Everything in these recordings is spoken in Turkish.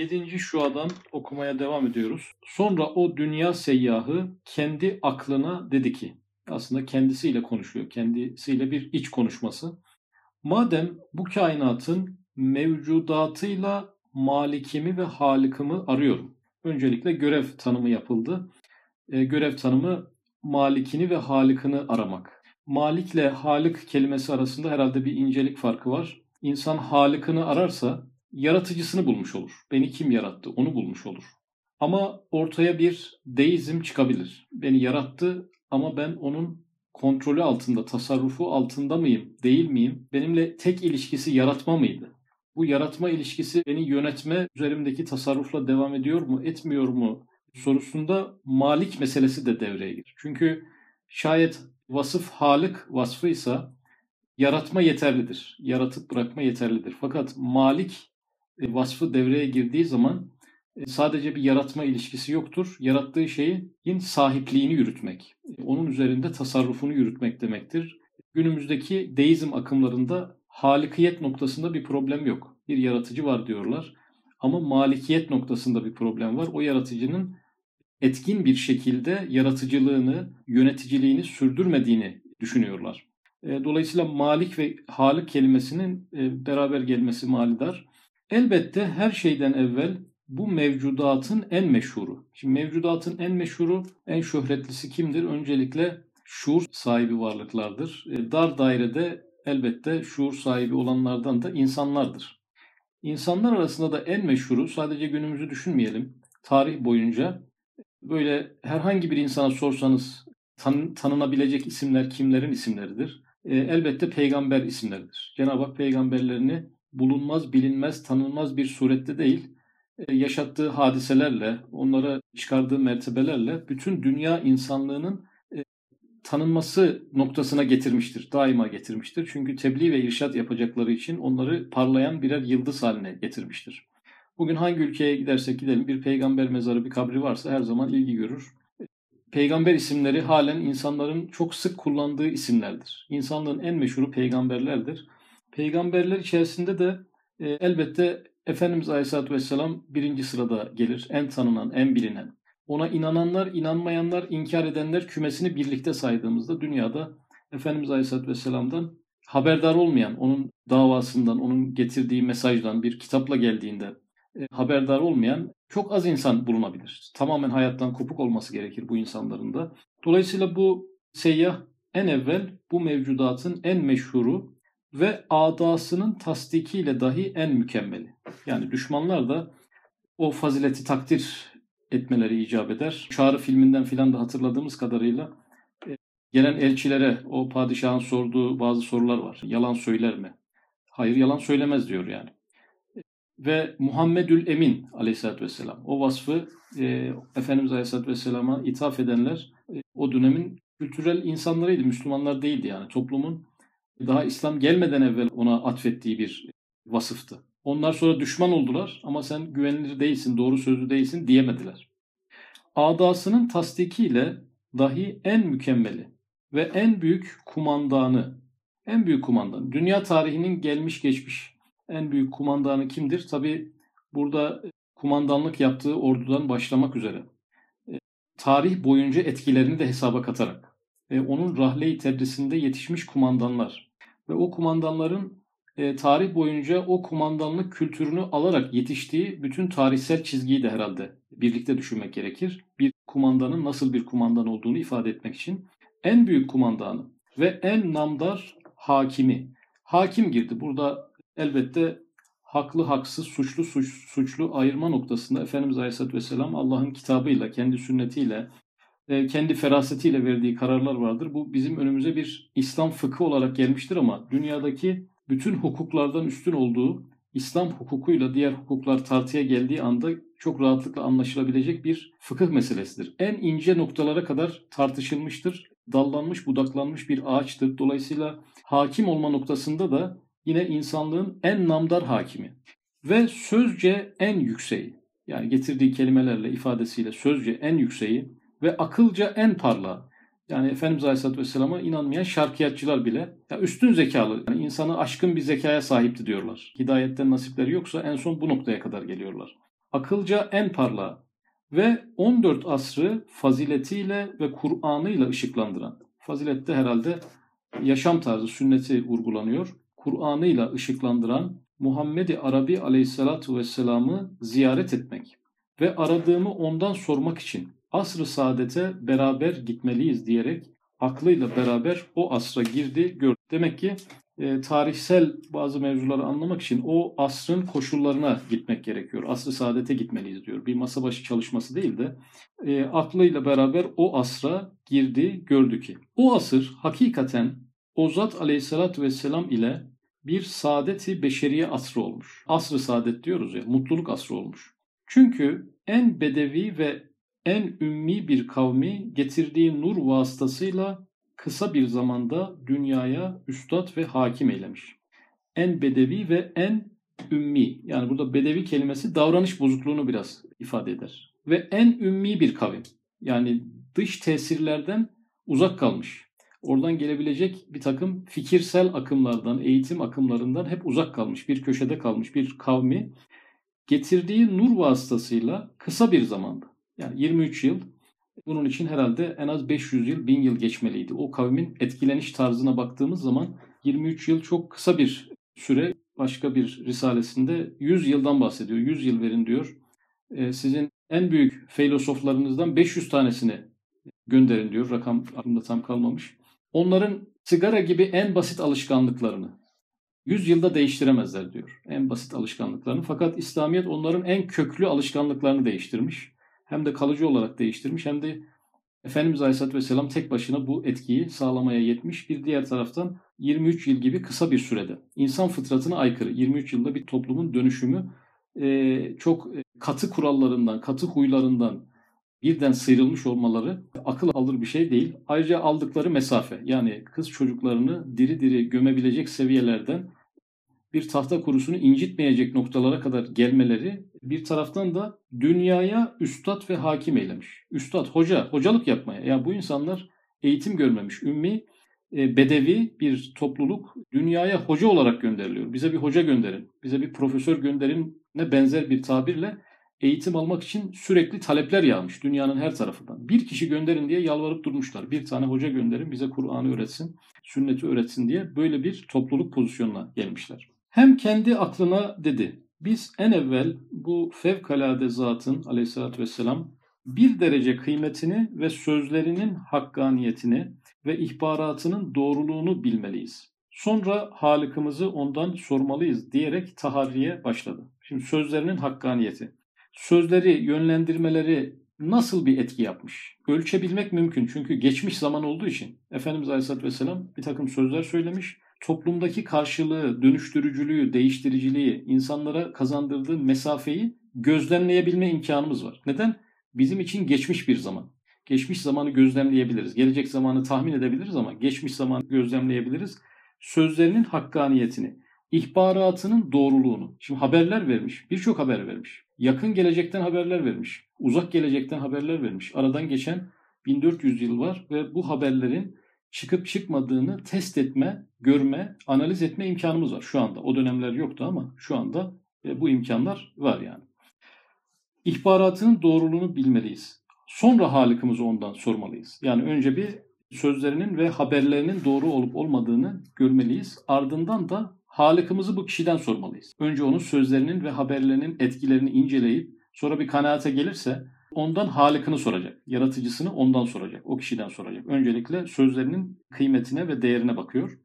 7. şuadan okumaya devam ediyoruz. Sonra o dünya seyyahı kendi aklına dedi ki, aslında kendisiyle konuşuyor, kendisiyle bir iç konuşması. Madem bu kainatın mevcudatıyla malikimi ve halikimi arıyorum. Öncelikle görev tanımı yapıldı. E, görev tanımı malikini ve halikini aramak. Malikle halik kelimesi arasında herhalde bir incelik farkı var. İnsan halikini ararsa yaratıcısını bulmuş olur. Beni kim yarattı onu bulmuş olur. Ama ortaya bir deizm çıkabilir. Beni yarattı ama ben onun kontrolü altında, tasarrufu altında mıyım, değil miyim? Benimle tek ilişkisi yaratma mıydı? Bu yaratma ilişkisi beni yönetme üzerimdeki tasarrufla devam ediyor mu, etmiyor mu sorusunda malik meselesi de devreye girer. Çünkü şayet vasıf halik vasfıysa yaratma yeterlidir. Yaratıp bırakma yeterlidir. Fakat malik vasfı devreye girdiği zaman e, sadece bir yaratma ilişkisi yoktur. Yarattığı şeyin sahipliğini yürütmek, e, onun üzerinde tasarrufunu yürütmek demektir. Günümüzdeki deizm akımlarında halikiyet noktasında bir problem yok. Bir yaratıcı var diyorlar. Ama malikiyet noktasında bir problem var. O yaratıcının etkin bir şekilde yaratıcılığını, yöneticiliğini sürdürmediğini düşünüyorlar. Dolayısıyla malik ve halik kelimesinin beraber gelmesi malidar. Elbette her şeyden evvel bu mevcudatın en meşhuru. Şimdi mevcudatın en meşhuru, en şöhretlisi kimdir? Öncelikle şuur sahibi varlıklardır. E, dar dairede elbette şuur sahibi olanlardan da insanlardır. İnsanlar arasında da en meşhuru, sadece günümüzü düşünmeyelim, tarih boyunca böyle herhangi bir insana sorsanız tan- tanınabilecek isimler kimlerin isimleridir? E, elbette peygamber isimleridir. Cenab-ı Hak peygamberlerini bulunmaz, bilinmez, tanınmaz bir surette değil, e, yaşattığı hadiselerle, onlara çıkardığı mertebelerle bütün dünya insanlığının e, tanınması noktasına getirmiştir. Daima getirmiştir. Çünkü tebliğ ve irşat yapacakları için onları parlayan birer yıldız haline getirmiştir. Bugün hangi ülkeye gidersek gidelim bir peygamber mezarı, bir kabri varsa her zaman ilgi görür. Peygamber isimleri halen insanların çok sık kullandığı isimlerdir. İnsanlığın en meşhuru peygamberlerdir. Peygamberler içerisinde de e, elbette Efendimiz Aleyhisselatü Vesselam birinci sırada gelir. En tanınan, en bilinen. Ona inananlar, inanmayanlar, inkar edenler kümesini birlikte saydığımızda dünyada Efendimiz Aleyhisselatü Vesselam'dan haberdar olmayan, onun davasından, onun getirdiği mesajdan bir kitapla geldiğinde e, haberdar olmayan çok az insan bulunabilir. Tamamen hayattan kopuk olması gerekir bu insanların da. Dolayısıyla bu seyyah en evvel bu mevcudatın en meşhuru ve adasının tasdikiyle dahi en mükemmeli. Yani düşmanlar da o fazileti takdir etmeleri icap eder. Çağrı filminden filan da hatırladığımız kadarıyla e, gelen elçilere o padişahın sorduğu bazı sorular var. Yalan söyler mi? Hayır yalan söylemez diyor yani. Ve Muhammedül Emin aleyhissalatü vesselam. O vasfı e, Efendimiz aleyhissalatü vesselama ithaf edenler e, o dönemin kültürel insanlarıydı. Müslümanlar değildi yani. Toplumun daha İslam gelmeden evvel ona atfettiği bir vasıftı. Onlar sonra düşman oldular ama sen güvenilir değilsin, doğru sözlü değilsin diyemediler. Adasının tasdikiyle dahi en mükemmeli ve en büyük kumandanı, en büyük kumandan, dünya tarihinin gelmiş geçmiş en büyük kumandanı kimdir? Tabi burada kumandanlık yaptığı ordudan başlamak üzere. E, tarih boyunca etkilerini de hesaba katarak ve onun rahle-i tedrisinde yetişmiş kumandanlar, ve o kumandanların e, tarih boyunca o kumandanlık kültürünü alarak yetiştiği bütün tarihsel çizgiyi de herhalde birlikte düşünmek gerekir. Bir kumandanın nasıl bir kumandan olduğunu ifade etmek için en büyük kumandanı ve en namdar hakimi. Hakim girdi. Burada elbette haklı haksız, suçlu suç, suçlu ayırma noktasında Efendimiz Aleyhisselatü Vesselam Allah'ın kitabıyla, kendi sünnetiyle, kendi ferasetiyle verdiği kararlar vardır. Bu bizim önümüze bir İslam fıkı olarak gelmiştir ama dünyadaki bütün hukuklardan üstün olduğu İslam hukukuyla diğer hukuklar tartıya geldiği anda çok rahatlıkla anlaşılabilecek bir fıkıh meselesidir. En ince noktalara kadar tartışılmıştır. Dallanmış, budaklanmış bir ağaçtır. Dolayısıyla hakim olma noktasında da yine insanlığın en namdar hakimi ve sözce en yükseği. Yani getirdiği kelimelerle, ifadesiyle sözce en yükseği ve akılca en parlağı. Yani Efendimiz Aleyhisselatü Vesselam'a inanmayan şarkiyatçılar bile ya üstün zekalı, yani insanı aşkın bir zekaya sahipti diyorlar. Hidayetten nasipleri yoksa en son bu noktaya kadar geliyorlar. akılca en parlağı ve 14 asrı faziletiyle ve Kur'an'ıyla ışıklandıran. Fazilette herhalde yaşam tarzı, sünneti vurgulanıyor. Kur'an'ıyla ışıklandıran Muhammed-i Arabi aleyhissalatu vesselam'ı ziyaret etmek ve aradığımı ondan sormak için asr-ı saadete beraber gitmeliyiz diyerek aklıyla beraber o asra girdi, gördü. Demek ki e, tarihsel bazı mevzuları anlamak için o asrın koşullarına gitmek gerekiyor. Asr-ı saadete gitmeliyiz diyor. Bir masa başı çalışması değil de e, aklıyla beraber o asra girdi, gördü ki. O asır hakikaten o zat aleyhissalatü vesselam ile bir saadeti beşeriye asrı olmuş. Asr-ı saadet diyoruz ya, mutluluk asrı olmuş. Çünkü en bedevi ve en ümmi bir kavmi getirdiği nur vasıtasıyla kısa bir zamanda dünyaya üstad ve hakim eylemiş. En bedevi ve en ümmi. Yani burada bedevi kelimesi davranış bozukluğunu biraz ifade eder. Ve en ümmi bir kavim. Yani dış tesirlerden uzak kalmış. Oradan gelebilecek bir takım fikirsel akımlardan, eğitim akımlarından hep uzak kalmış, bir köşede kalmış bir kavmi getirdiği nur vasıtasıyla kısa bir zamanda yani 23 yıl bunun için herhalde en az 500 yıl, 1000 yıl geçmeliydi. O kavmin etkileniş tarzına baktığımız zaman 23 yıl çok kısa bir süre. Başka bir risalesinde 100 yıldan bahsediyor. 100 yıl verin diyor. Ee, sizin en büyük filozoflarınızdan 500 tanesini gönderin diyor. Rakam aklımda tam kalmamış. Onların sigara gibi en basit alışkanlıklarını 100 yılda değiştiremezler diyor. En basit alışkanlıklarını. Fakat İslamiyet onların en köklü alışkanlıklarını değiştirmiş hem de kalıcı olarak değiştirmiş hem de Efendimiz Aleyhisselatü Vesselam tek başına bu etkiyi sağlamaya yetmiş. Bir diğer taraftan 23 yıl gibi kısa bir sürede. insan fıtratına aykırı. 23 yılda bir toplumun dönüşümü çok katı kurallarından, katı huylarından birden sıyrılmış olmaları akıl alır bir şey değil. Ayrıca aldıkları mesafe yani kız çocuklarını diri diri gömebilecek seviyelerden bir tahta kurusunu incitmeyecek noktalara kadar gelmeleri bir taraftan da dünyaya üstad ve hakim eylemiş. Üstad, hoca, hocalık yapmaya. Ya bu insanlar eğitim görmemiş, ümmi, e, bedevi bir topluluk dünyaya hoca olarak gönderiliyor. Bize bir hoca gönderin, bize bir profesör gönderin ne benzer bir tabirle eğitim almak için sürekli talepler yağmış dünyanın her tarafından. Bir kişi gönderin diye yalvarıp durmuşlar. Bir tane hoca gönderin bize Kur'an'ı öğretsin, sünneti öğretsin diye böyle bir topluluk pozisyonuna gelmişler. Hem kendi aklına dedi. Biz en evvel bu fevkalade zatın aleyhissalatü vesselam bir derece kıymetini ve sözlerinin hakkaniyetini ve ihbaratının doğruluğunu bilmeliyiz. Sonra Halık'ımızı ondan sormalıyız diyerek taharriye başladı. Şimdi sözlerinin hakkaniyeti. Sözleri, yönlendirmeleri nasıl bir etki yapmış? Ölçebilmek mümkün çünkü geçmiş zaman olduğu için. Efendimiz Aleyhisselatü Vesselam bir takım sözler söylemiş toplumdaki karşılığı, dönüştürücülüğü, değiştiriciliği, insanlara kazandırdığı mesafeyi gözlemleyebilme imkanımız var. Neden? Bizim için geçmiş bir zaman. Geçmiş zamanı gözlemleyebiliriz. Gelecek zamanı tahmin edebiliriz ama geçmiş zamanı gözlemleyebiliriz. Sözlerinin hakkaniyetini, ihbaratının doğruluğunu. Şimdi haberler vermiş, birçok haber vermiş. Yakın gelecekten haberler vermiş, uzak gelecekten haberler vermiş. Aradan geçen 1400 yıl var ve bu haberlerin çıkıp çıkmadığını test etme, görme, analiz etme imkanımız var şu anda. O dönemler yoktu ama şu anda e, bu imkanlar var yani. İhbaratının doğruluğunu bilmeliyiz. Sonra Halık'ımızı ondan sormalıyız. Yani önce bir sözlerinin ve haberlerinin doğru olup olmadığını görmeliyiz. Ardından da Halık'ımızı bu kişiden sormalıyız. Önce onun sözlerinin ve haberlerinin etkilerini inceleyip sonra bir kanaate gelirse Ondan halikini soracak. Yaratıcısını ondan soracak. O kişiden soracak. Öncelikle sözlerinin kıymetine ve değerine bakıyor.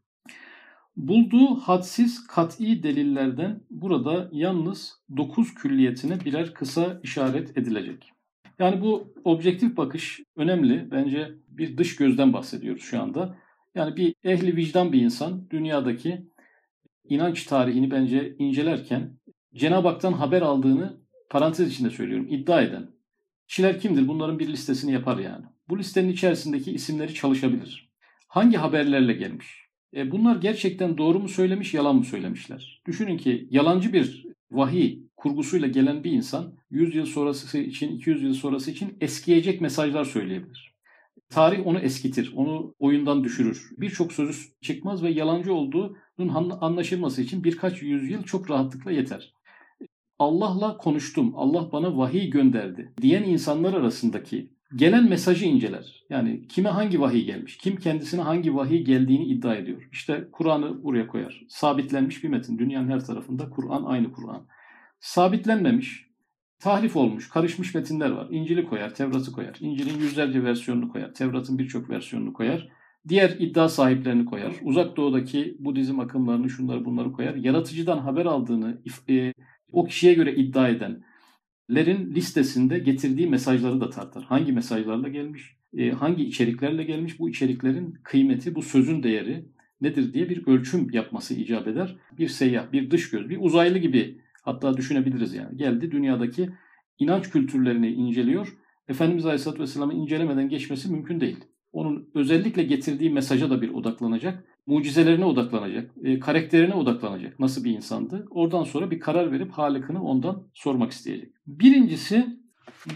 Bulduğu hadsiz kat'i delillerden burada yalnız dokuz külliyetine birer kısa işaret edilecek. Yani bu objektif bakış önemli. Bence bir dış gözden bahsediyoruz şu anda. Yani bir ehli vicdan bir insan dünyadaki inanç tarihini bence incelerken Cenab-ı Hak'tan haber aldığını parantez içinde söylüyorum iddia eden Kişiler kimdir? Bunların bir listesini yapar yani. Bu listenin içerisindeki isimleri çalışabilir. Hangi haberlerle gelmiş? E bunlar gerçekten doğru mu söylemiş, yalan mı söylemişler? Düşünün ki yalancı bir vahiy kurgusuyla gelen bir insan 100 yıl sonrası için, 200 yıl sonrası için eskiyecek mesajlar söyleyebilir. Tarih onu eskitir, onu oyundan düşürür. Birçok sözü çıkmaz ve yalancı olduğunun anlaşılması için birkaç yüzyıl çok rahatlıkla yeter. Allah'la konuştum, Allah bana vahiy gönderdi diyen insanlar arasındaki gelen mesajı inceler. Yani kime hangi vahiy gelmiş, kim kendisine hangi vahiy geldiğini iddia ediyor. İşte Kur'an'ı buraya koyar. Sabitlenmiş bir metin. Dünyanın her tarafında Kur'an aynı Kur'an. Sabitlenmemiş, tahrif olmuş, karışmış metinler var. İncil'i koyar, Tevrat'ı koyar. İncil'in yüzlerce versiyonunu koyar. Tevrat'ın birçok versiyonunu koyar. Diğer iddia sahiplerini koyar. Uzak doğudaki Budizm akımlarını, şunları bunları koyar. Yaratıcıdan haber aldığını e, o kişiye göre iddia edenlerin listesinde getirdiği mesajları da tartar. Hangi mesajlarla gelmiş, e, hangi içeriklerle gelmiş, bu içeriklerin kıymeti, bu sözün değeri nedir diye bir ölçüm yapması icap eder. Bir seyyah, bir dış göz, bir uzaylı gibi hatta düşünebiliriz yani. Geldi dünyadaki inanç kültürlerini inceliyor. Efendimiz Aleyhisselatü Vesselam'ı incelemeden geçmesi mümkün değil. Onun özellikle getirdiği mesaja da bir odaklanacak. Mucizelerine odaklanacak. E, karakterine odaklanacak. Nasıl bir insandı? Oradan sonra bir karar verip halikini ondan sormak isteyecek. Birincisi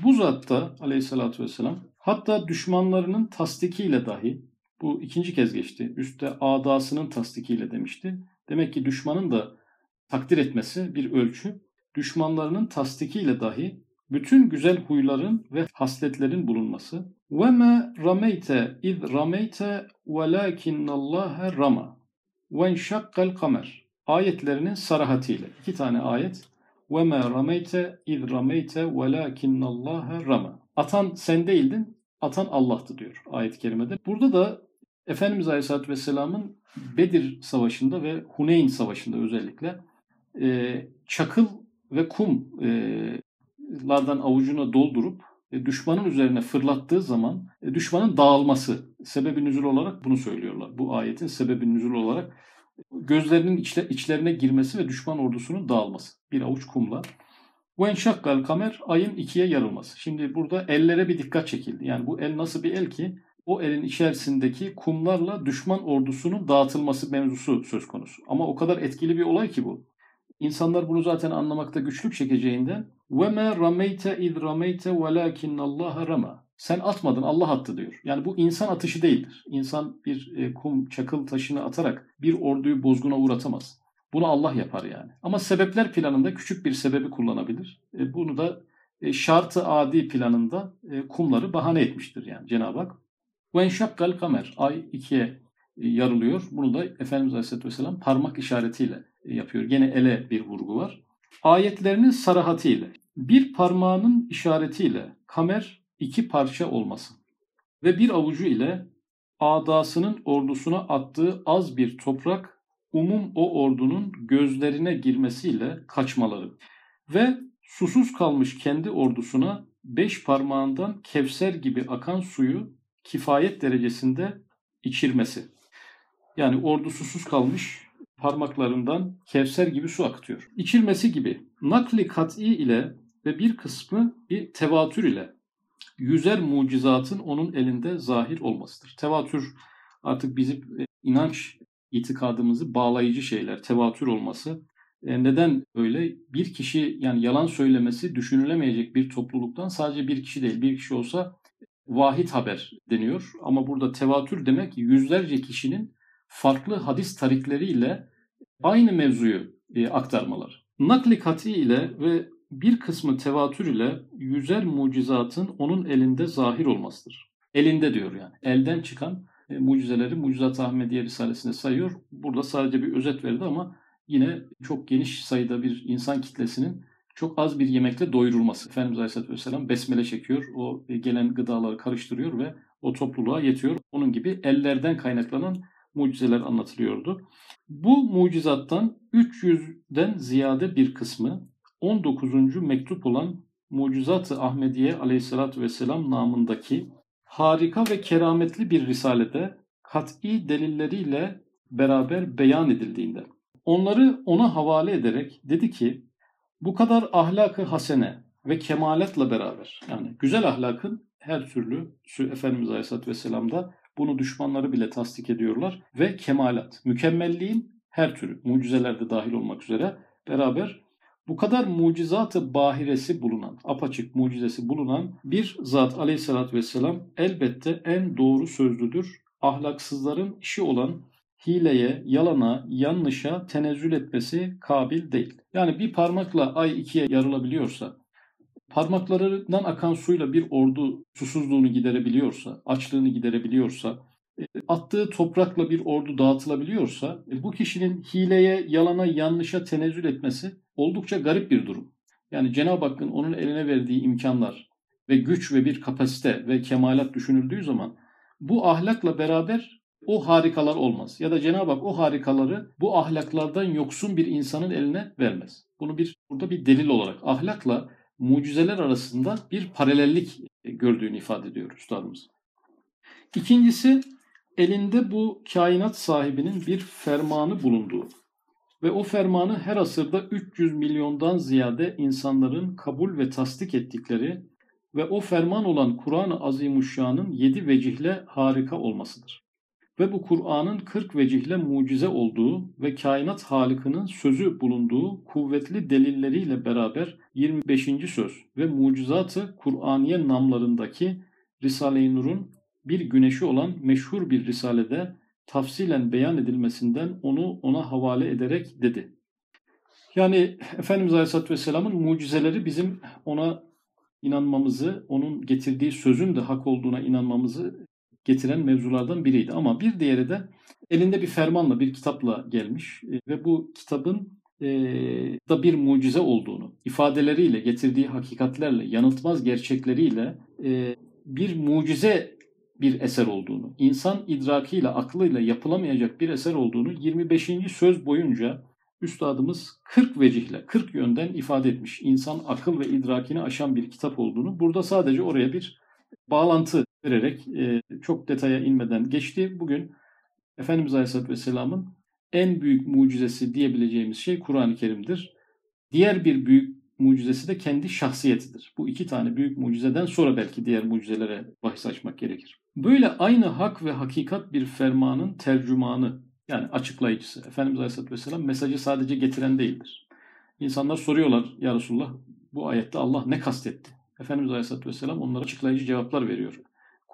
bu zatta aleyhissalatü vesselam hatta düşmanlarının tasdikiyle dahi bu ikinci kez geçti. Üstte adasının tasdikiyle demişti. Demek ki düşmanın da takdir etmesi bir ölçü. Düşmanlarının tasdikiyle dahi bütün güzel huyların ve hasletlerin bulunması. Ma rameyte iz rameyte velakinnallaha rama. Ve enşakkal kamer. Ayetlerinin sarahatiyle. iki tane ayet. Ve ma rameyte iz rameyte velakinnallaha rama. Atan sen değildin, atan Allah'tı diyor ayet-i kerimede. Burada da Efendimiz Aleyhisselatü Vesselam'ın Bedir Savaşı'nda ve Huneyn Savaşı'nda özellikle e, çakıl ve kum e, lardan avucuna doldurup e, düşmanın üzerine fırlattığı zaman e, düşmanın dağılması sebebi nüzul olarak bunu söylüyorlar. Bu ayetin sebebi nüzul olarak gözlerinin içle, içlerine girmesi ve düşman ordusunun dağılması. Bir avuç kumla. Bu enşakkal kamer ayın ikiye yarılması. Şimdi burada ellere bir dikkat çekildi. Yani bu el nasıl bir el ki o elin içerisindeki kumlarla düşman ordusunun dağıtılması mevzusu söz konusu. Ama o kadar etkili bir olay ki bu. İnsanlar bunu zaten anlamakta güçlük çekeceğinden ve ma rameyte iz rameyte velakinnallaha rama. Sen atmadın Allah attı diyor. Yani bu insan atışı değildir. İnsan bir e, kum çakıl taşını atarak bir orduyu bozguna uğratamaz. Bunu Allah yapar yani. Ama sebepler planında küçük bir sebebi kullanabilir. E, bunu da e, şartı adi planında kumları bahane etmiştir yani Cenab-ı Hak. Venşakkal kamer. Ay ikiye yarılıyor. Bunu da Efendimiz Aleyhisselatü Vesselam parmak işaretiyle yapıyor. Gene ele bir vurgu var. Ayetlerinin sarahatiyle, bir parmağının işaretiyle kamer iki parça olması ve bir avucu ile adasının ordusuna attığı az bir toprak umum o ordunun gözlerine girmesiyle kaçmaları ve susuz kalmış kendi ordusuna beş parmağından kevser gibi akan suyu kifayet derecesinde içirmesi. Yani ordu susuz kalmış parmaklarından kevser gibi su akıtıyor. İçilmesi gibi nakli kat'i ile ve bir kısmı bir tevatür ile yüzer mucizatın onun elinde zahir olmasıdır. Tevatür artık bizim e, inanç itikadımızı bağlayıcı şeyler, tevatür olması. E neden öyle? Bir kişi yani yalan söylemesi düşünülemeyecek bir topluluktan sadece bir kişi değil. Bir kişi olsa vahid haber deniyor. Ama burada tevatür demek yüzlerce kişinin farklı hadis tarikleriyle aynı mevzuyu e, aktarmalar. Nakli kati ile ve bir kısmı tevatür ile yüzer mucizatın onun elinde zahir olmasıdır. Elinde diyor yani. Elden çıkan e, mucizeleri Mucizat Ahmediye Risalesi'nde sayıyor. Burada sadece bir özet verdi ama yine çok geniş sayıda bir insan kitlesinin çok az bir yemekle doyurulması. Efendimiz Aleyhisselatü Vesselam besmele çekiyor. O e, gelen gıdaları karıştırıyor ve o topluluğa yetiyor. Onun gibi ellerden kaynaklanan mucizeler anlatılıyordu. Bu mucizattan 300'den ziyade bir kısmı 19. mektup olan Mucizat-ı Ahmediye aleyhissalatü vesselam namındaki harika ve kerametli bir risalede kat'i delilleriyle beraber beyan edildiğinde onları ona havale ederek dedi ki bu kadar ahlakı hasene ve kemaletla beraber yani güzel ahlakın her türlü Efendimiz Aleyhisselatü Vesselam'da bunu düşmanları bile tasdik ediyorlar. Ve kemalat, mükemmelliğin her türü, mucizeler de dahil olmak üzere beraber bu kadar mucizatı bahiresi bulunan, apaçık mucizesi bulunan bir zat aleyhissalatü vesselam elbette en doğru sözlüdür. Ahlaksızların işi olan hileye, yalana, yanlışa tenezzül etmesi kabil değil. Yani bir parmakla ay ikiye yarılabiliyorsa, parmaklarından akan suyla bir ordu susuzluğunu giderebiliyorsa, açlığını giderebiliyorsa, e, attığı toprakla bir ordu dağıtılabiliyorsa, e, bu kişinin hileye, yalana, yanlışa tenezzül etmesi oldukça garip bir durum. Yani Cenab-ı Hakk'ın onun eline verdiği imkanlar ve güç ve bir kapasite ve kemalat düşünüldüğü zaman bu ahlakla beraber o harikalar olmaz. Ya da Cenab-ı Hak o harikaları bu ahlaklardan yoksun bir insanın eline vermez. Bunu bir burada bir delil olarak ahlakla mucizeler arasında bir paralellik gördüğünü ifade ediyor üstadımız. İkincisi elinde bu kainat sahibinin bir fermanı bulunduğu ve o fermanı her asırda 300 milyondan ziyade insanların kabul ve tasdik ettikleri ve o ferman olan Kur'an-ı Azimuşşan'ın 7 vecihle harika olmasıdır. Ve bu Kur'an'ın 40 vecihle mucize olduğu ve kainat halikinin sözü bulunduğu kuvvetli delilleriyle beraber 25. söz ve mucizatı Kur'aniye namlarındaki Risale-i Nur'un bir güneşi olan meşhur bir risalede tafsilen beyan edilmesinden onu ona havale ederek dedi. Yani Efendimiz Aleyhisselatü Vesselam'ın mucizeleri bizim ona inanmamızı, onun getirdiği sözün de hak olduğuna inanmamızı getiren mevzulardan biriydi. Ama bir diğeri de elinde bir fermanla, bir kitapla gelmiş e, ve bu kitabın e, da bir mucize olduğunu, ifadeleriyle, getirdiği hakikatlerle, yanıltmaz gerçekleriyle e, bir mucize bir eser olduğunu, insan idrakiyle, aklıyla yapılamayacak bir eser olduğunu 25. söz boyunca üstadımız 40 vecihle, 40 yönden ifade etmiş. İnsan akıl ve idrakini aşan bir kitap olduğunu. Burada sadece oraya bir bağlantı vererek e, çok detaya inmeden geçti. Bugün Efendimiz Aleyhisselatü Vesselam'ın en büyük mucizesi diyebileceğimiz şey Kur'an-ı Kerim'dir. Diğer bir büyük mucizesi de kendi şahsiyetidir. Bu iki tane büyük mucizeden sonra belki diğer mucizelere bahis açmak gerekir. Böyle aynı hak ve hakikat bir fermanın tercümanı yani açıklayıcısı. Efendimiz Aleyhisselatü Vesselam mesajı sadece getiren değildir. İnsanlar soruyorlar ya Resulullah bu ayette Allah ne kastetti? Efendimiz Aleyhisselatü Vesselam onlara açıklayıcı cevaplar veriyor.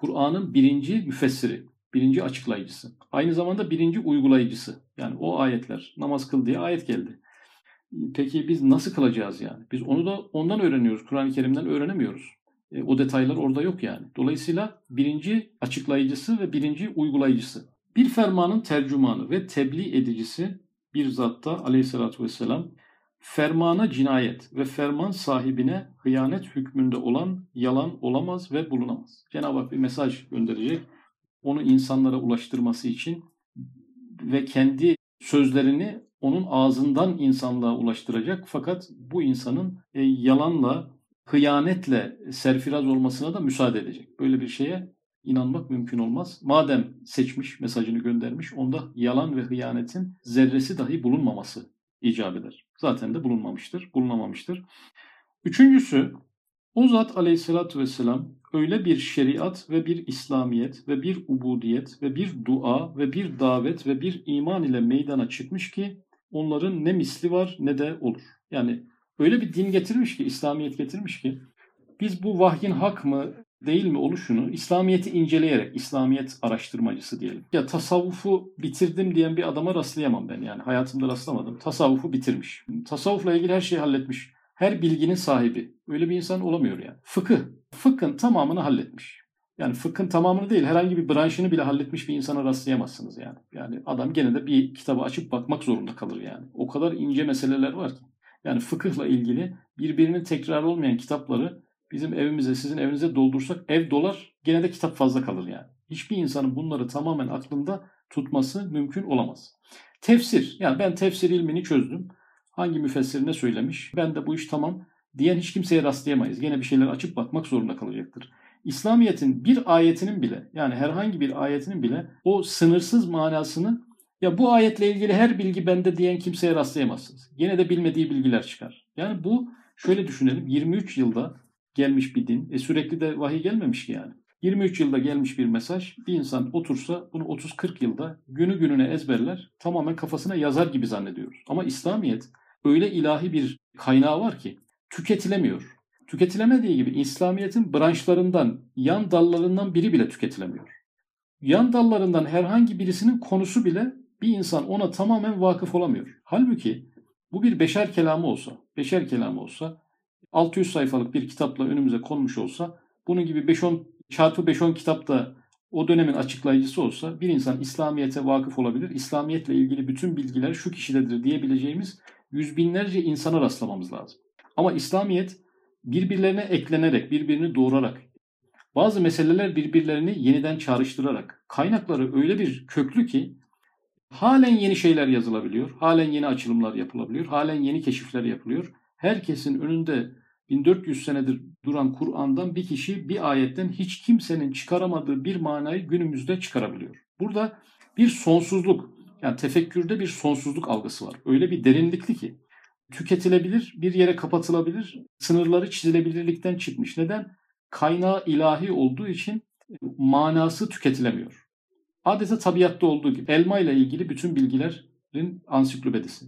Kur'an'ın birinci müfessiri, birinci açıklayıcısı. Aynı zamanda birinci uygulayıcısı. Yani o ayetler, namaz kıl diye ayet geldi. Peki biz nasıl kılacağız yani? Biz onu da ondan öğreniyoruz. Kur'an-ı Kerim'den öğrenemiyoruz. E, o detaylar orada yok yani. Dolayısıyla birinci açıklayıcısı ve birinci uygulayıcısı. Bir fermanın tercümanı ve tebliğ edicisi bir zatta aleyhissalatü vesselam fermana cinayet ve ferman sahibine hıyanet hükmünde olan yalan olamaz ve bulunamaz. Cenab-ı Hak bir mesaj gönderecek. Onu insanlara ulaştırması için ve kendi sözlerini onun ağzından insanlığa ulaştıracak. Fakat bu insanın e, yalanla, hıyanetle serfiraz olmasına da müsaade edecek. Böyle bir şeye inanmak mümkün olmaz. Madem seçmiş, mesajını göndermiş, onda yalan ve hıyanetin zerresi dahi bulunmaması icap eder. Zaten de bulunmamıştır, bulunamamıştır. Üçüncüsü, o zat aleyhissalatü vesselam öyle bir şeriat ve bir İslamiyet ve bir ubudiyet ve bir dua ve bir davet ve bir iman ile meydana çıkmış ki onların ne misli var ne de olur. Yani öyle bir din getirmiş ki, İslamiyet getirmiş ki biz bu vahyin hak mı değil mi oluşunu İslamiyet'i inceleyerek, İslamiyet araştırmacısı diyelim. Ya tasavvufu bitirdim diyen bir adama rastlayamam ben yani. Hayatımda rastlamadım. Tasavvufu bitirmiş. Tasavvufla ilgili her şeyi halletmiş. Her bilginin sahibi. Öyle bir insan olamıyor yani. Fıkıh. Fıkhın tamamını halletmiş. Yani fıkhın tamamını değil herhangi bir branşını bile halletmiş bir insana rastlayamazsınız yani. Yani adam gene de bir kitabı açıp bakmak zorunda kalır yani. O kadar ince meseleler var ki. Yani fıkıhla ilgili birbirinin tekrar olmayan kitapları bizim evimize, sizin evinize doldursak ev dolar gene de kitap fazla kalır yani. Hiçbir insanın bunları tamamen aklında tutması mümkün olamaz. Tefsir. Yani ben tefsir ilmini çözdüm. Hangi müfessir ne söylemiş? Ben de bu iş tamam diyen hiç kimseye rastlayamayız. Gene bir şeyler açıp bakmak zorunda kalacaktır. İslamiyet'in bir ayetinin bile yani herhangi bir ayetinin bile o sınırsız manasını ya bu ayetle ilgili her bilgi bende diyen kimseye rastlayamazsınız. Yine de bilmediği bilgiler çıkar. Yani bu şöyle düşünelim 23 yılda gelmiş bir din. E sürekli de vahiy gelmemiş ki yani. 23 yılda gelmiş bir mesaj. Bir insan otursa bunu 30-40 yılda günü gününe ezberler. Tamamen kafasına yazar gibi zannediyoruz. Ama İslamiyet öyle ilahi bir kaynağı var ki tüketilemiyor. Tüketilemediği gibi İslamiyet'in branşlarından, yan dallarından biri bile tüketilemiyor. Yan dallarından herhangi birisinin konusu bile bir insan ona tamamen vakıf olamıyor. Halbuki bu bir beşer kelamı olsa, beşer kelamı olsa 600 sayfalık bir kitapla önümüze konmuş olsa bunun gibi 5-10 çarpı 5-10 kitapta o dönemin açıklayıcısı olsa bir insan İslamiyet'e vakıf olabilir. İslamiyetle ilgili bütün bilgiler şu kişidedir diyebileceğimiz yüz binlerce insana rastlamamız lazım. Ama İslamiyet birbirlerine eklenerek, birbirini doğurarak, bazı meseleler birbirlerini yeniden çağrıştırarak, kaynakları öyle bir köklü ki halen yeni şeyler yazılabiliyor, halen yeni açılımlar yapılabiliyor, halen yeni keşifler yapılıyor. Herkesin önünde 1400 senedir duran Kur'an'dan bir kişi bir ayetten hiç kimsenin çıkaramadığı bir manayı günümüzde çıkarabiliyor. Burada bir sonsuzluk, yani tefekkürde bir sonsuzluk algısı var. Öyle bir derinlikli ki tüketilebilir, bir yere kapatılabilir, sınırları çizilebilirlikten çıkmış. Neden? Kaynağı ilahi olduğu için manası tüketilemiyor. Adeta tabiatta olduğu gibi elma ile ilgili bütün bilgilerin ansiklopedisi.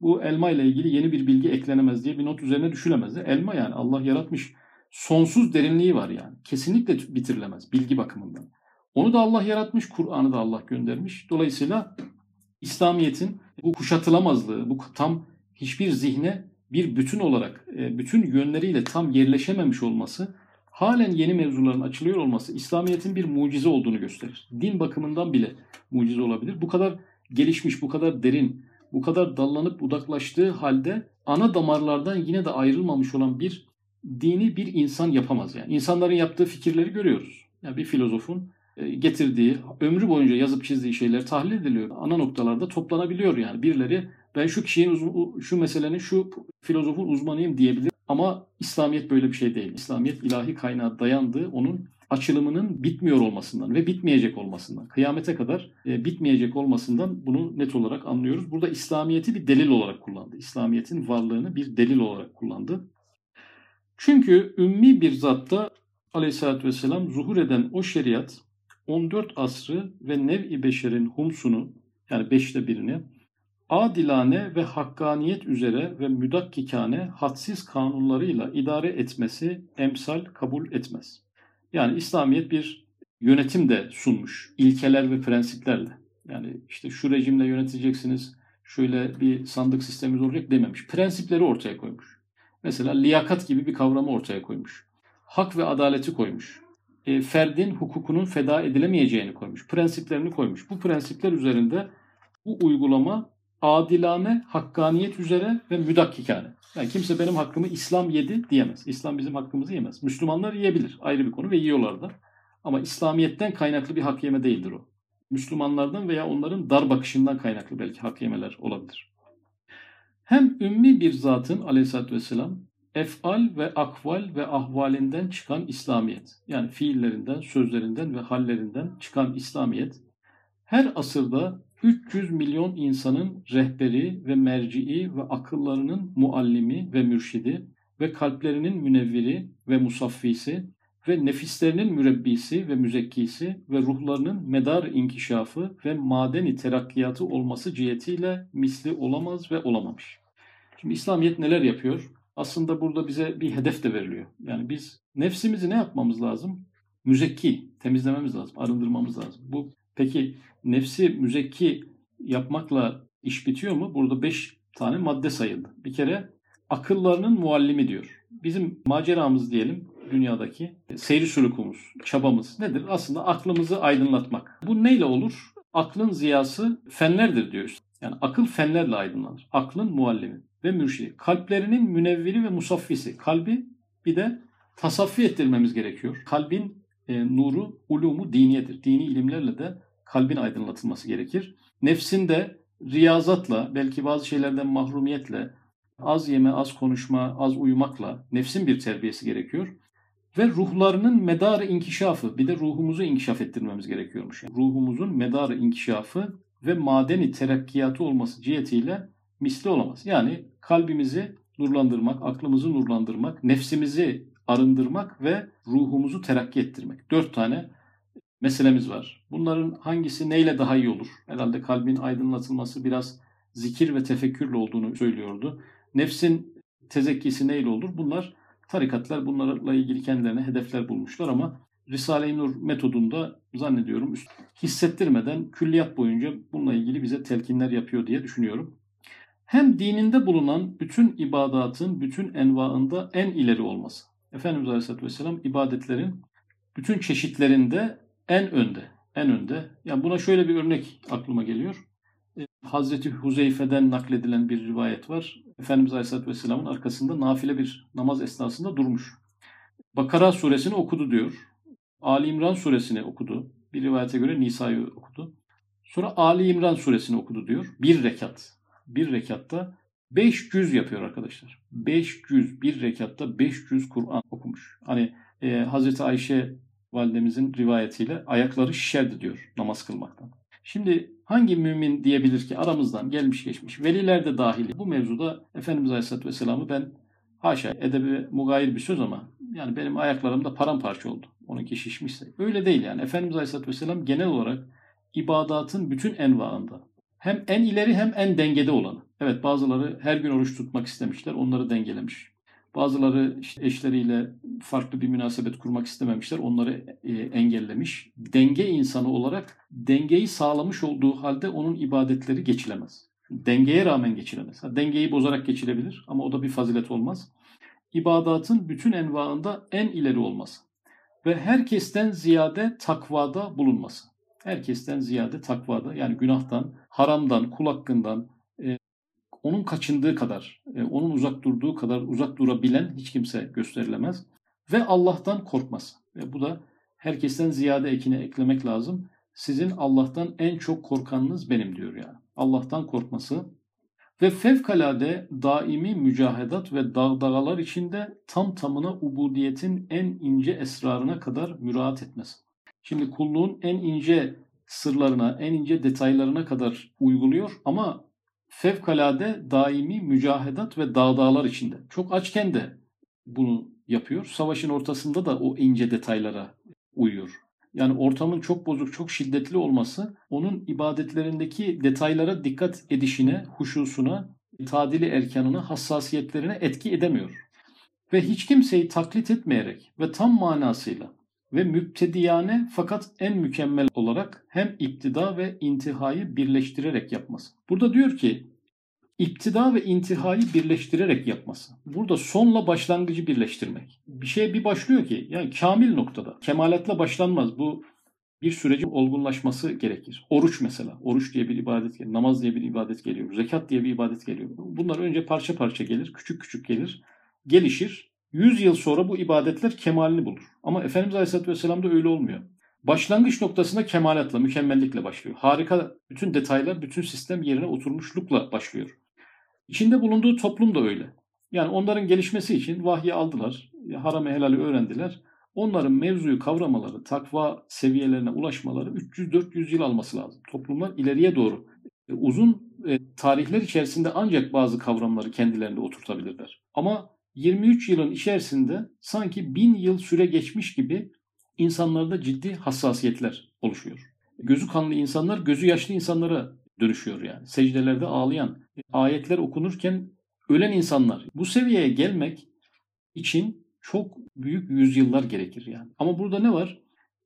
Bu elma ile ilgili yeni bir bilgi eklenemez diye bir not üzerine düşülemez. Elma yani Allah yaratmış. Sonsuz derinliği var yani. Kesinlikle bitirilemez bilgi bakımından. Onu da Allah yaratmış, Kur'an'ı da Allah göndermiş. Dolayısıyla İslamiyet'in bu kuşatılamazlığı, bu tam hiçbir zihne bir bütün olarak, e, bütün yönleriyle tam yerleşememiş olması, halen yeni mevzuların açılıyor olması İslamiyet'in bir mucize olduğunu gösterir. Din bakımından bile mucize olabilir. Bu kadar gelişmiş, bu kadar derin, bu kadar dallanıp budaklaştığı halde ana damarlardan yine de ayrılmamış olan bir dini bir insan yapamaz. Yani insanların yaptığı fikirleri görüyoruz. Yani bir filozofun e, getirdiği, ömrü boyunca yazıp çizdiği şeyler tahlil ediliyor. Ana noktalarda toplanabiliyor yani. Birileri ben şu kişinin, şu meselenin, şu filozofun uzmanıyım diyebilir. Ama İslamiyet böyle bir şey değil. İslamiyet ilahi kaynağı dayandığı onun açılımının bitmiyor olmasından ve bitmeyecek olmasından, kıyamete kadar e, bitmeyecek olmasından bunu net olarak anlıyoruz. Burada İslamiyet'i bir delil olarak kullandı. İslamiyet'in varlığını bir delil olarak kullandı. Çünkü ümmi bir zatta aleyhissalatü vesselam zuhur eden o şeriat 14 asrı ve nev-i beşerin humsunu yani beşte birini adilane ve hakkaniyet üzere ve müdakkikane hadsiz kanunlarıyla idare etmesi emsal kabul etmez. Yani İslamiyet bir yönetim de sunmuş ilkeler ve prensiplerle. Yani işte şu rejimle yöneteceksiniz, şöyle bir sandık sistemimiz olacak dememiş. Prensipleri ortaya koymuş. Mesela liyakat gibi bir kavramı ortaya koymuş. Hak ve adaleti koymuş. E, ferdin hukukunun feda edilemeyeceğini koymuş. Prensiplerini koymuş. Bu prensipler üzerinde bu uygulama adilane, hakkaniyet üzere ve müdakkikane. Yani kimse benim hakkımı İslam yedi diyemez. İslam bizim hakkımızı yemez. Müslümanlar yiyebilir. Ayrı bir konu ve yiyorlar da. Ama İslamiyet'ten kaynaklı bir hak yeme değildir o. Müslümanlardan veya onların dar bakışından kaynaklı belki hak yemeler olabilir. Hem ümmi bir zatın aleyhissalatü vesselam efal ve akval ve ahvalinden çıkan İslamiyet yani fiillerinden, sözlerinden ve hallerinden çıkan İslamiyet her asırda 300 milyon insanın rehberi ve merci'i ve akıllarının muallimi ve mürşidi ve kalplerinin münevviri ve musaffisi ve nefislerinin mürebbisi ve müzekkisi ve ruhlarının medar inkişafı ve madeni terakkiyatı olması cihetiyle misli olamaz ve olamamış. Şimdi İslamiyet neler yapıyor? Aslında burada bize bir hedef de veriliyor. Yani biz nefsimizi ne yapmamız lazım? Müzekki, temizlememiz lazım, arındırmamız lazım. Bu peki nefsi müzekki yapmakla iş bitiyor mu? Burada beş tane madde sayıldı. Bir kere akıllarının muallimi diyor. Bizim maceramız diyelim dünyadaki seyri sulukumuz, çabamız nedir? Aslında aklımızı aydınlatmak. Bu neyle olur? Aklın ziyası fenlerdir diyor. Yani akıl fenlerle aydınlanır. Aklın muallimi ve mürşidi. Kalplerinin münevviri ve musaffisi. Kalbi bir de tasaffi ettirmemiz gerekiyor. Kalbin e, nuru, ulumu diniyedir. Dini ilimlerle de kalbin aydınlatılması gerekir. Nefsin de riyazatla, belki bazı şeylerden mahrumiyetle, az yeme, az konuşma, az uyumakla nefsin bir terbiyesi gerekiyor. Ve ruhlarının medarı inkişafı, bir de ruhumuzu inkişaf ettirmemiz gerekiyormuş. Yani ruhumuzun medarı inkişafı ve madeni terakkiyatı olması cihetiyle misli olamaz. Yani kalbimizi nurlandırmak, aklımızı nurlandırmak, nefsimizi arındırmak ve ruhumuzu terakki ettirmek. Dört tane meselemiz var. Bunların hangisi neyle daha iyi olur? Herhalde kalbin aydınlatılması biraz zikir ve tefekkürle olduğunu söylüyordu. Nefsin tezekkisi neyle olur? Bunlar tarikatlar bunlarla ilgili kendilerine hedefler bulmuşlar ama Risale-i Nur metodunda zannediyorum hissettirmeden külliyat boyunca bununla ilgili bize telkinler yapıyor diye düşünüyorum. Hem dininde bulunan bütün ibadatın bütün envaında en ileri olması. Efendimiz Aleyhisselatü Vesselam ibadetlerin bütün çeşitlerinde en önde. En önde. Yani buna şöyle bir örnek aklıma geliyor. Ee, Hazreti Huzeyfe'den nakledilen bir rivayet var. Efendimiz Aleyhisselatü Vesselam'ın arkasında nafile bir namaz esnasında durmuş. Bakara suresini okudu diyor. Ali İmran suresini okudu. Bir rivayete göre Nisa'yı okudu. Sonra Ali İmran suresini okudu diyor. Bir rekat. Bir rekatta 500 yapıyor arkadaşlar. 500 bir rekatta 500 Kur'an okumuş. Hani e, Hazreti Ayşe validemizin rivayetiyle ayakları şişerdi diyor namaz kılmaktan. Şimdi hangi mümin diyebilir ki aramızdan gelmiş geçmiş veliler de dahil bu mevzuda Efendimiz Aleyhisselatü Vesselam'ı ben haşa edebi mugayir bir söz ama yani benim ayaklarımda paramparça oldu. Onunki şişmişse. Öyle değil yani. Efendimiz Aleyhisselatü Vesselam genel olarak ibadatın bütün envaında hem en ileri hem en dengede olanı. Evet bazıları her gün oruç tutmak istemişler. Onları dengelemiş. Bazıları işte eşleriyle farklı bir münasebet kurmak istememişler. Onları e, engellemiş. Denge insanı olarak dengeyi sağlamış olduğu halde onun ibadetleri geçilemez. Dengeye rağmen geçilemez. Ha, dengeyi bozarak geçilebilir ama o da bir fazilet olmaz. İbadatın bütün envaında en ileri olması ve herkesten ziyade takvada bulunması. Herkesten ziyade takvada yani günahtan, haramdan, kul hakkından, onun kaçındığı kadar, e, onun uzak durduğu kadar uzak durabilen hiç kimse gösterilemez. Ve Allah'tan korkması. Ve bu da herkesten ziyade ekine eklemek lazım. Sizin Allah'tan en çok korkanınız benim diyor yani. Allah'tan korkması ve fevkalade daimi mücahedat ve dağdağalar içinde tam tamına ubudiyetin en ince esrarına kadar müraat etmesi. Şimdi kulluğun en ince sırlarına, en ince detaylarına kadar uyguluyor ama fevkalade daimi mücahedat ve dağdağlar içinde. Çok açken de bunu yapıyor. Savaşın ortasında da o ince detaylara uyuyor. Yani ortamın çok bozuk, çok şiddetli olması onun ibadetlerindeki detaylara dikkat edişine, huşusuna, tadili erkanına, hassasiyetlerine etki edemiyor. Ve hiç kimseyi taklit etmeyerek ve tam manasıyla ve müptediyane fakat en mükemmel olarak hem iptida ve intihayı birleştirerek yapması. Burada diyor ki İptida ve intihayı birleştirerek yapması. Burada sonla başlangıcı birleştirmek. Bir şey bir başlıyor ki yani kamil noktada. Kemaletla başlanmaz. Bu bir sürecin olgunlaşması gerekir. Oruç mesela. Oruç diye bir ibadet geliyor. Namaz diye bir ibadet geliyor. Zekat diye bir ibadet geliyor. Bunlar önce parça parça gelir. Küçük küçük gelir. Gelişir. Yüz yıl sonra bu ibadetler kemalini bulur. Ama Efendimiz Aleyhisselatü Vesselam'da öyle olmuyor. Başlangıç noktasında kemalatla, mükemmellikle başlıyor. Harika, bütün detaylar, bütün sistem yerine oturmuşlukla başlıyor. İçinde bulunduğu toplum da öyle. Yani onların gelişmesi için vahyi aldılar, haram helali öğrendiler. Onların mevzuyu kavramaları, takva seviyelerine ulaşmaları 300-400 yıl alması lazım. Toplumlar ileriye doğru e, uzun e, tarihler içerisinde ancak bazı kavramları kendilerinde oturtabilirler. Ama 23 yılın içerisinde sanki bin yıl süre geçmiş gibi insanlarda ciddi hassasiyetler oluşuyor. Gözü kanlı insanlar gözü yaşlı insanlara dönüşüyor yani. Secdelerde ağlayan, ayetler okunurken ölen insanlar. Bu seviyeye gelmek için çok büyük yüzyıllar gerekir yani. Ama burada ne var?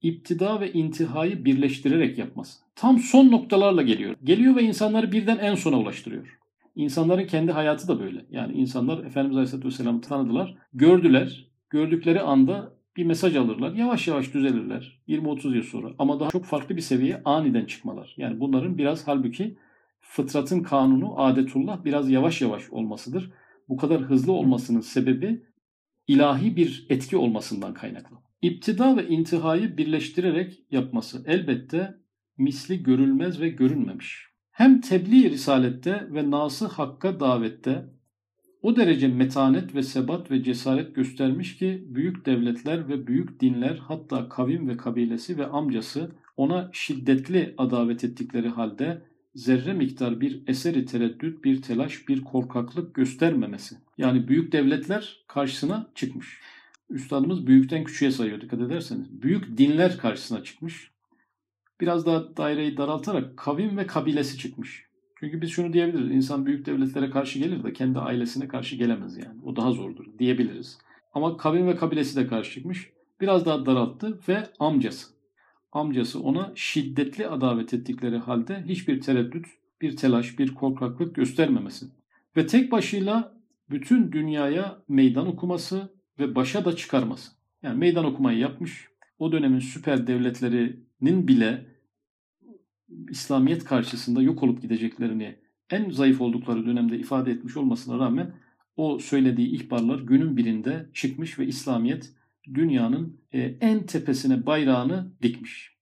İptida ve intihayı birleştirerek yapması. Tam son noktalarla geliyor. Geliyor ve insanları birden en sona ulaştırıyor. İnsanların kendi hayatı da böyle. Yani insanlar Efendimiz Aleyhisselatü Vesselam'ı tanıdılar, gördüler. Gördükleri anda bir mesaj alırlar. Yavaş yavaş düzelirler 20-30 yıl sonra. Ama daha çok farklı bir seviyeye aniden çıkmalar. Yani bunların biraz halbuki fıtratın kanunu adetullah biraz yavaş yavaş olmasıdır. Bu kadar hızlı olmasının sebebi ilahi bir etki olmasından kaynaklı. İptida ve intihayı birleştirerek yapması elbette misli görülmez ve görünmemiş. Hem tebliğ risalette ve nası hakka davette o derece metanet ve sebat ve cesaret göstermiş ki büyük devletler ve büyük dinler hatta kavim ve kabilesi ve amcası ona şiddetli adavet ettikleri halde zerre miktar bir eseri tereddüt, bir telaş, bir korkaklık göstermemesi. Yani büyük devletler karşısına çıkmış. Üstadımız büyükten küçüğe sayıyor dikkat ederseniz. Büyük dinler karşısına çıkmış. Biraz daha daireyi daraltarak kavim ve kabilesi çıkmış. Çünkü biz şunu diyebiliriz. İnsan büyük devletlere karşı gelir de kendi ailesine karşı gelemez yani. O daha zordur diyebiliriz. Ama kavim ve kabilesi de karşı çıkmış. biraz daha daralttı ve amcası. Amcası ona şiddetli adavet ettikleri halde hiçbir tereddüt, bir telaş, bir korkaklık göstermemesi. Ve tek başıyla bütün dünyaya meydan okuması ve başa da çıkarması. Yani meydan okumayı yapmış. O dönemin süper devletlerinin bile İslamiyet karşısında yok olup gideceklerini en zayıf oldukları dönemde ifade etmiş olmasına rağmen o söylediği ihbarlar günün birinde çıkmış ve İslamiyet dünyanın e, en tepesine bayrağını dikmiş.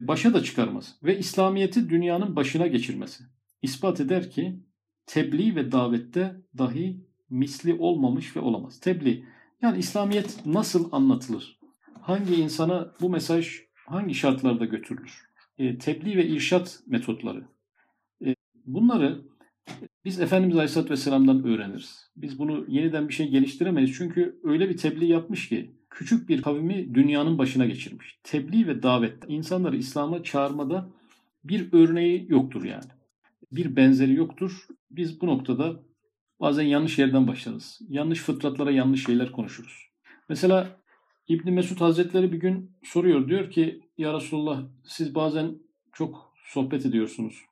Başa da çıkarmaz ve İslamiyet'i dünyanın başına geçirmesi. ispat eder ki tebliğ ve davette dahi misli olmamış ve olamaz. Tebliğ yani İslamiyet nasıl anlatılır? Hangi insana bu mesaj hangi şartlarda götürülür? E, tebliğ ve irşat metotları. E, bunları biz Efendimiz Aleyhisselatü Vesselam'dan öğreniriz. Biz bunu yeniden bir şey geliştiremeyiz. Çünkü öyle bir tebliğ yapmış ki küçük bir kavmi dünyanın başına geçirmiş. Tebliğ ve davet insanları İslam'a çağırmada bir örneği yoktur yani. Bir benzeri yoktur. Biz bu noktada bazen yanlış yerden başlarız. Yanlış fıtratlara yanlış şeyler konuşuruz. Mesela İbn Mesud Hazretleri bir gün soruyor. Diyor ki ya Resulullah siz bazen çok sohbet ediyorsunuz.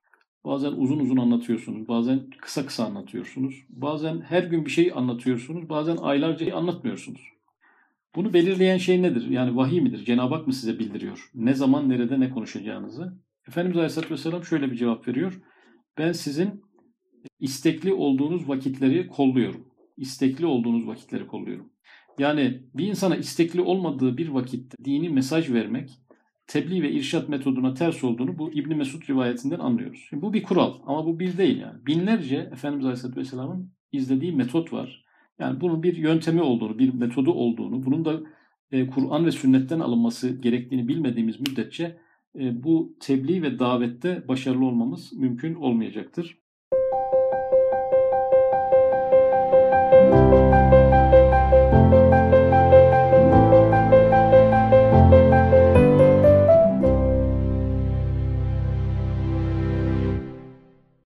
Bazen uzun uzun anlatıyorsunuz. Bazen kısa kısa anlatıyorsunuz. Bazen her gün bir şey anlatıyorsunuz. Bazen aylarca anlatmıyorsunuz. Bunu belirleyen şey nedir? Yani vahiy midir? Cenab-ı Hak mı size bildiriyor? Ne zaman, nerede, ne konuşacağınızı? Efendimiz Aleyhisselatü Vesselam şöyle bir cevap veriyor. Ben sizin istekli olduğunuz vakitleri kolluyorum. İstekli olduğunuz vakitleri kolluyorum. Yani bir insana istekli olmadığı bir vakitte dini mesaj vermek tebliğ ve irşat metoduna ters olduğunu bu İbni Mesud rivayetinden anlıyoruz. Şimdi bu bir kural ama bu bir değil yani. Binlerce Efendimiz Aleyhisselatü Vesselam'ın izlediği metot var. Yani bunun bir yöntemi olduğunu, bir metodu olduğunu, bunun da e, Kur'an ve sünnetten alınması gerektiğini bilmediğimiz müddetçe e, bu tebliğ ve davette başarılı olmamız mümkün olmayacaktır.